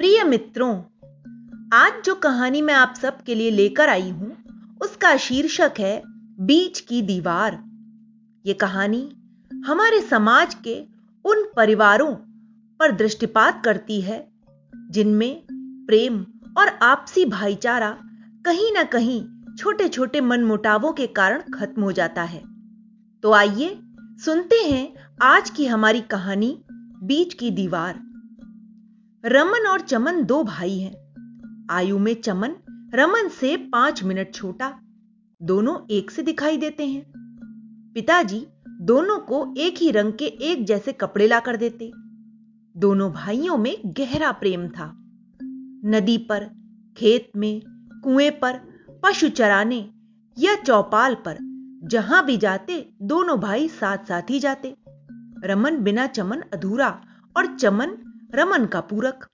प्रिय मित्रों, आज जो कहानी मैं आप सबके लिए लेकर आई हूँ, उसका शीर्षक है बीच की दीवार। यह कहानी हमारे समाज के उन परिवारों पर दृष्टिपात करती है, जिनमें प्रेम और आपसी भाईचारा कहीं ना कहीं छोटे छोटे मनमुटावों के कारण खत्म हो जाता है। तो आइए सुनते हैं आज की हमारी कहानी, बीच की दीवार। रमन और चमन दो भाई हैं। आयु में चमन, रमन से पाँच मिनट छोटा, दोनों एक से दिखाई देते हैं। पिताजी दोनों को एक ही रंग के एक जैसे कपड़े लाकर देते। दोनों भाइयों में गहरा प्रेम था। नदी पर, खेत में, कुएँ पर, पशु चराने या चौपाल पर, जहाँ भी जाते, दोनों भाई साथ साथ ही जाते। रमन बिना चमन अधूरा और चमन रमन का पूरक।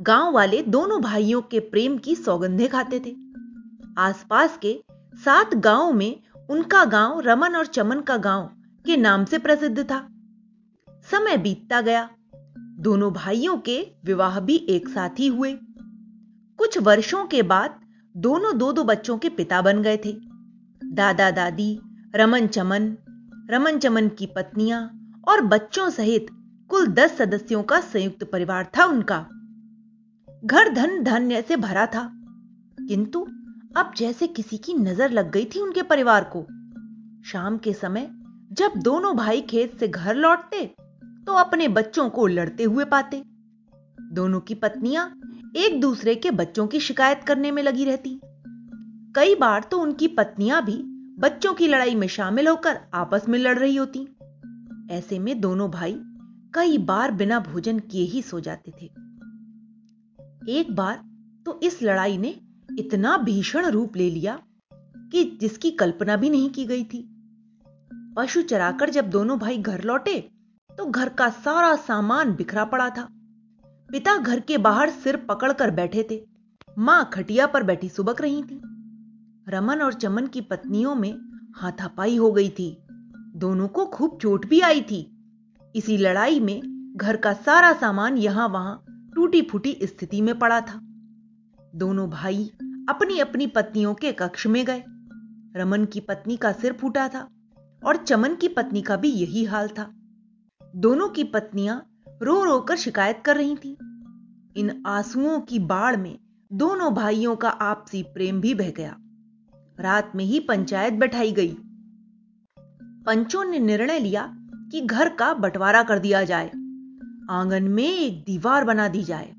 गाँव वाले दोनों भाइयों के प्रेम की सौगंधे खाते थे। आसपास के सात गाँवों में उनका गाँव रमन और चमन का गाँव के नाम से प्रसिद्ध था। समय बीतता गया। दोनों भाइयों के विवाह भी एक साथ ही हुए। कुछ वर्षों के बाद दोनों दो दो बच्चों के पिता बन गए थे। दादा दादी, रमन चमन रमन चमन की पत्नियाँ और बच्चों सहित कुल दस सदस्यों का संयुक्त परिवार था उनका। घर धन धान्य से भरा था। किंतु अब जैसे किसी की नज़र लग गई थी उनके परिवार को। शाम के समय जब दोनों भाई खेत से घर लौटते तो अपने बच्चों को लड़ते हुए पाते। दोनों की पत्नियाँ एक दूसरे के बच्चों की शिकायत करने में लगी रहती। कई बार तो उनकी पत्नियाँ भी बच्चों की लड़ाई में शामिल होकर आपस में लड़ रही होती। ऐसे में दोनों भाई कई बार बिना भोजन किए ही सो जाते थे। एक बार तो इस लड़ाई ने इतना भीषण रूप ले लिया कि जिसकी कल्पना भी नहीं की गई थी। पशु चराकर जब दोनों भाई घर लौटे तो घर का सारा सामान बिखरा पड़ा था। पिता घर के बाहर सिर पकड़कर बैठे थे। माँ खटिया पर बैठी सुबक रही थी। रमन और चमन की पत्नियों में हाथापाई हो गई थी। दोनों को खूब चोट भी आई थी। इसी लड़ाई में घर का सारा सामान यहाँ वहाँ टूटी फूटी स्थिति में पड़ा था। दोनों भाई अपनी अपनी पत्नियों के कक्ष में गए। रमन की पत्नी का सिर फूटा था और चमन की पत्नी का भी यही हाल था। दोनों की पत्नियाँ रो रो कर शिकायत कर रही थीं। इन आंसुओं की बाढ़ में दोनों भाइयों का आपसी प्रेम भी बह गया। रात में ही पंचायत बैठाई गई। पंचों ने निर्णय लिया कि घर का बंटवारा कर दिया जाए। आँगन में एक दीवार बना दी जाए।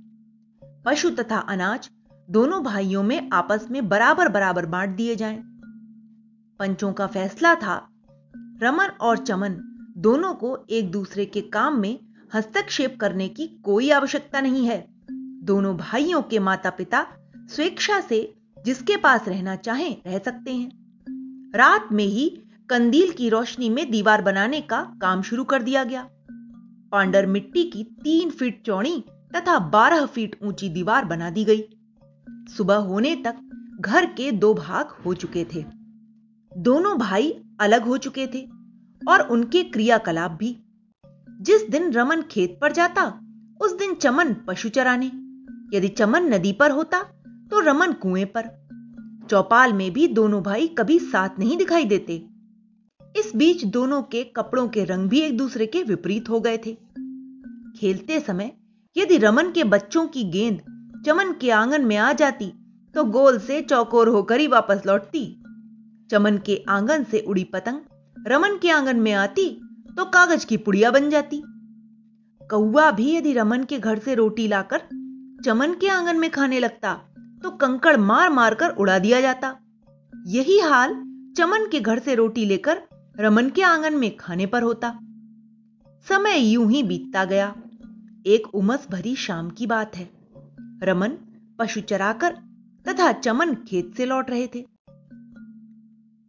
पशु तथा अनाज दोनों भाइयों में आपस में बराबर बराबर बांट दिए जाएँ। पंचों का फैसला था, रमन और चमन दोनों को एक दूसरे के काम में हस्तक्षेप करने की कोई आवश्यकता नहीं है। दोनों भाइयों के माता पिता स्वेच्छा से जिसके पास रहना चाहें, रह सकते हैं। रात में ही कंदील की रोशनी में दीवार बनाने का काम शुरू कर दिया गया। पांडर मिट्टी की तीन फीट चौड़ी तथा बारह फीट ऊँची दीवार बना दी गई। सुबह होने तक घर के दो भाग हो चुके थे। दोनों भाई अलग हो चुके थे और उनके क्रियाकलाप भी। जिस दिन रमन खेत पर जाता, उस दिन चमन पशु चराने। यदि चमन नदी पर होता तो रमन कुएँ पर। चौपाल में भी दोनों भाई कभी साथ नहीं दिखाई देते। इस बीच दोनों के कपड़ों के रंग भी एक दूसरे के विपरीत हो गए थे। खेलते समय यदि रमन के बच्चों की गेंद चमन के आँगन में आ जाती तो गोल से चौकोर होकर ही वापस लौटती। चमन के आँगन से उड़ी पतंग रमन के आँगन में आती तो कागज़ की पुड़िया बन जाती। कौआ भी यदि रमन के घर से रोटी लाकर चमन के आँगन में खाने लगता तो कंकड़ मार मार कर उड़ा दिया जाता। यही हाल चमन के घर से रोटी लेकर रमन के आँगन में खाने पर होता। समय यूँ ही बीतता गया। एक उमस भरी शाम की बात है। रमन पशु चराकर तथा चमन खेत से लौट रहे थे।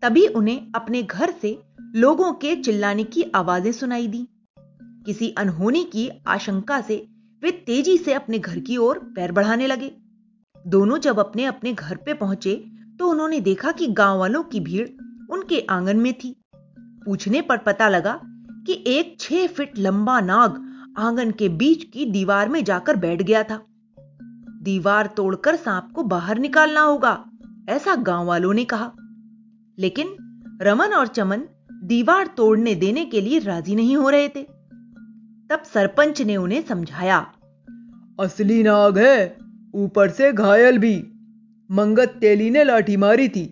तभी उन्हें अपने घर से लोगों के चिल्लाने की आवाज़ें सुनाई दी। किसी अनहोनी की आशंका से वे तेज़ी से अपने घर की ओर पैर बढ़ाने लगे। दोनों जब अपने अपने घर पे पहुँचे तो उन्होंने देखा कि गाँव वालों की भीड़ उनके आँगन में थी। पूछने पर पता लगा कि एक छह फीट लंबा नाग आँगन के बीच की दीवार में जाकर बैठ गया था। दीवार तोड़कर सांप को बाहर निकालना होगा, ऐसा गाँव वालों ने कहा। लेकिन रमन और चमन दीवार तोड़ने देने के लिए राज़ी नहीं हो रहे थे। तब सरपंच ने उन्हें समझाया, असली नाग है, ऊपर से घायल भी। मंगत तेली ने लाठी मारी थी,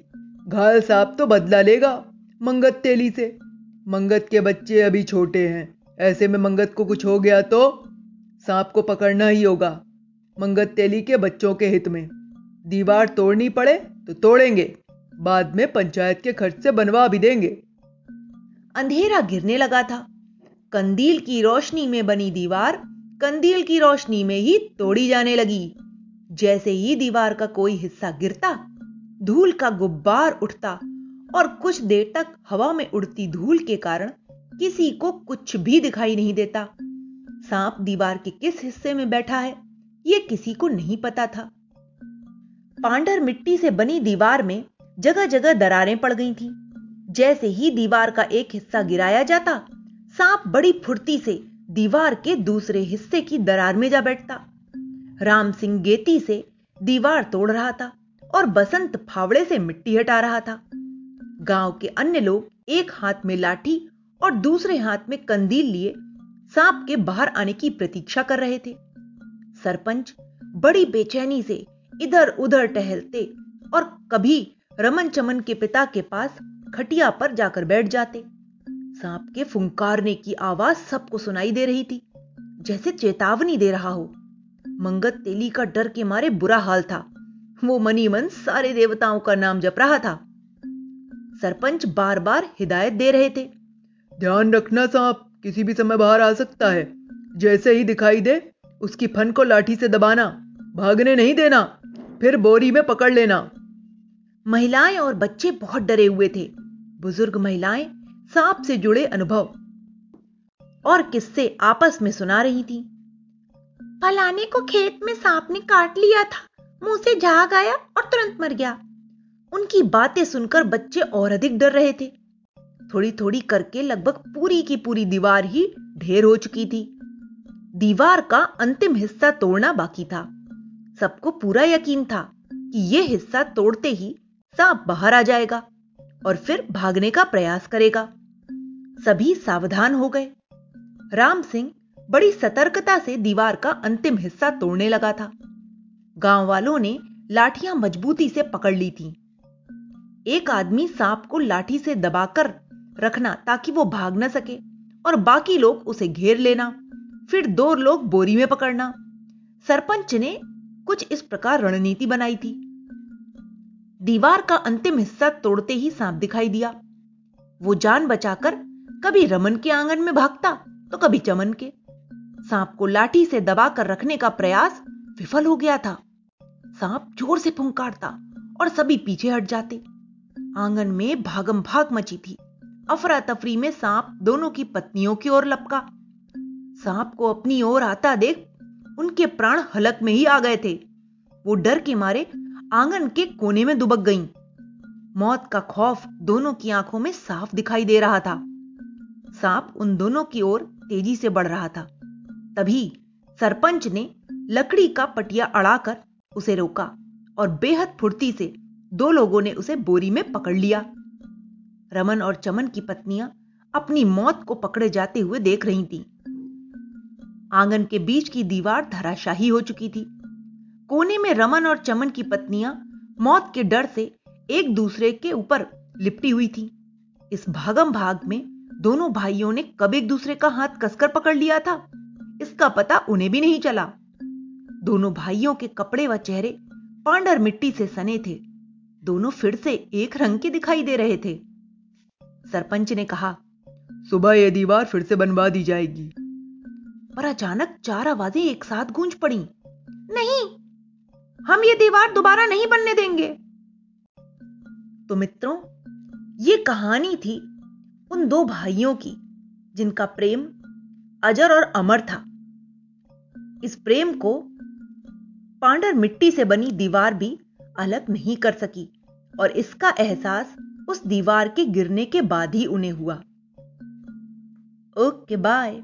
घायल सांप तो बदला लेगा मंगत तेली से। मंगत के बच्चे अभी छोटे हैं। ऐसे में मंगत को कुछ हो गया तो सांप को पकड़ना ही होगा। मंगत तेली के बच्चों के हित में। दीवार तोड़नी पड़े तो तोड़ेंगे। बाद में पंचायत के खर्च से बनवा भी देंगे। अंधेरा गिरने लगा था। कंदील की रोशनी में बनी दीवार कंदील की रोशनी में ही तोड़ी जाने लगी। जैसे ही दीवार का कोई हिस्सा गिरता, धूल का गुब्बार उठता और कुछ देर तक हवा में उड़ती धूल के कारण किसी को कुछ भी दिखाई नहीं देता। सांप दीवार के किस हिस्से में बैठा है यह किसी को नहीं पता था। पांडर मिट्टी से बनी दीवार में जगह जगह दरारें पड़ गई थी। जैसे ही दीवार का एक हिस्सा गिराया जाता, सांप बड़ी फुर्ती से दीवार के दूसरे हिस्से की दरार में जा बैठता। राम सिंह गेती से दीवार तोड़ रहा था और बसंत फावड़े से मिट्टी हटा रहा था। गाँव के अन्य लोग एक हाथ में लाठी और दूसरे हाथ में कंदील लिए सांप के बाहर आने की प्रतीक्षा कर रहे थे। सरपंच बड़ी बेचैनी से इधर उधर टहलते और कभी रमन चमन के पिता के पास खटिया पर जाकर बैठ जाते। सांप के फुंकारने की आवाज़ सबको सुनाई दे रही थी, जैसे चेतावनी दे रहा हो। मंगत तेली का डर के मारे बुरा हाल था। वो मनी मन सारे देवताओं का नाम जप रहा था। सरपंच बार बार हिदायत दे रहे थे। ध्यान रखना सांप किसी भी समय बाहर आ सकता है। जैसे ही दिखाई दे, उसकी फन को लाठी से दबाना, भागने नहीं देना, फिर बोरी में पकड़ लेना। महिलाएँ और बच्चे बहुत डरे हुए थे। बुज़ुर्ग महिलाएँ सांप से जुड़े अनुभव और किस्से आपस में सुना रही थी। फलाने को खेत में सांप ने काट लिया था, मुँह से झाग आया और तुरंत मर गया। उनकी बातें सुनकर बच्चे और अधिक डर रहे थे। थोड़ी थोड़ी करके लगभग पूरी की पूरी दीवार ही ढेर हो चुकी थी। दीवार का अंतिम हिस्सा तोड़ना बाकी था। सबको पूरा यकीन था कि यह हिस्सा तोड़ते ही सांप बाहर आ जाएगा और फिर भागने का प्रयास करेगा। सभी सावधान हो गए। राम सिंह बड़ी सतर्कता से दीवार का अंतिम हिस्सा तोड़ने लगा था। गाँव वालों ने लाठियाँ मजबूती से पकड़ ली थीं। एक आदमी सांप को लाठी से दबाकर रखना ताकि वो भाग न सके और बाकी लोग उसे घेर लेना, फिर दो लोग बोरी में पकड़ना। सरपंच ने कुछ इस प्रकार रणनीति बनाई थी। दीवार का अंतिम हिस्सा तोड़ते ही सांप दिखाई दिया। वो जान बचाकर कभी रमन के आँगन में भागता तो कभी चमन के। सांप को लाठी से दबाकर रखने का प्रयास विफल हो गया था। सांप ज़ोर से फुंकारता और सभी पीछे हट जाते। आँगन में भागम भाग मची थी। अफरा तफरी में सांप दोनों की पत्नियों की ओर लपका। सांप को अपनी ओर आता देख उनके प्राण हलक में ही आ गए थे। वो डर के मारे आँगन के कोने में दुबक गईं। मौत का खौफ दोनों की आँखों में साफ़ दिखाई दे रहा था। सांप उन दोनों की ओर तेज़ी से बढ़ रहा था। तभी सरपंच ने लकड़ी का पटिया अड़ाकर उसे रोका और बेहद फुर्ती से दो लोगों ने उसे बोरी में पकड़ लिया। रमन और चमन की पत्नियाँ अपनी मौत को पकड़े जाते हुए देख रही थीं। आँगन के बीच की दीवार धराशाही हो चुकी थी। कोने में रमन और चमन की पत्नियाँ मौत के डर से एक दूसरे के ऊपर लिपटी हुई थी। इस भागम भाग में दोनों भाइयों ने कब एक दूसरे का हाथ कसकर पकड़ लिया था, इसका पता उन्हें भी नहीं चला। दोनों भाइयों के कपड़े व चेहरे पांडर मिट्टी से सने थे। दोनों फिर से एक रंग के दिखाई दे रहे थे। सरपंच ने कहा, सुबह यह दीवार फिर से बनवा दी जाएगी। पर अचानक चार आवाज़ें एक साथ गूंज पड़ी। नहीं, हम ये दीवार दोबारा नहीं बनने देंगे। तो मित्रों, ये कहानी थी उन दो भाइयों की, जिनका प्रेम अजर और अमर था। इस प्रेम को पांडर मिट्टी से बनी दीवार भी अलग नहीं कर सकी और इसका एहसास उस दीवार के गिरने के बाद ही उन्हें हुआ। Okay, bye.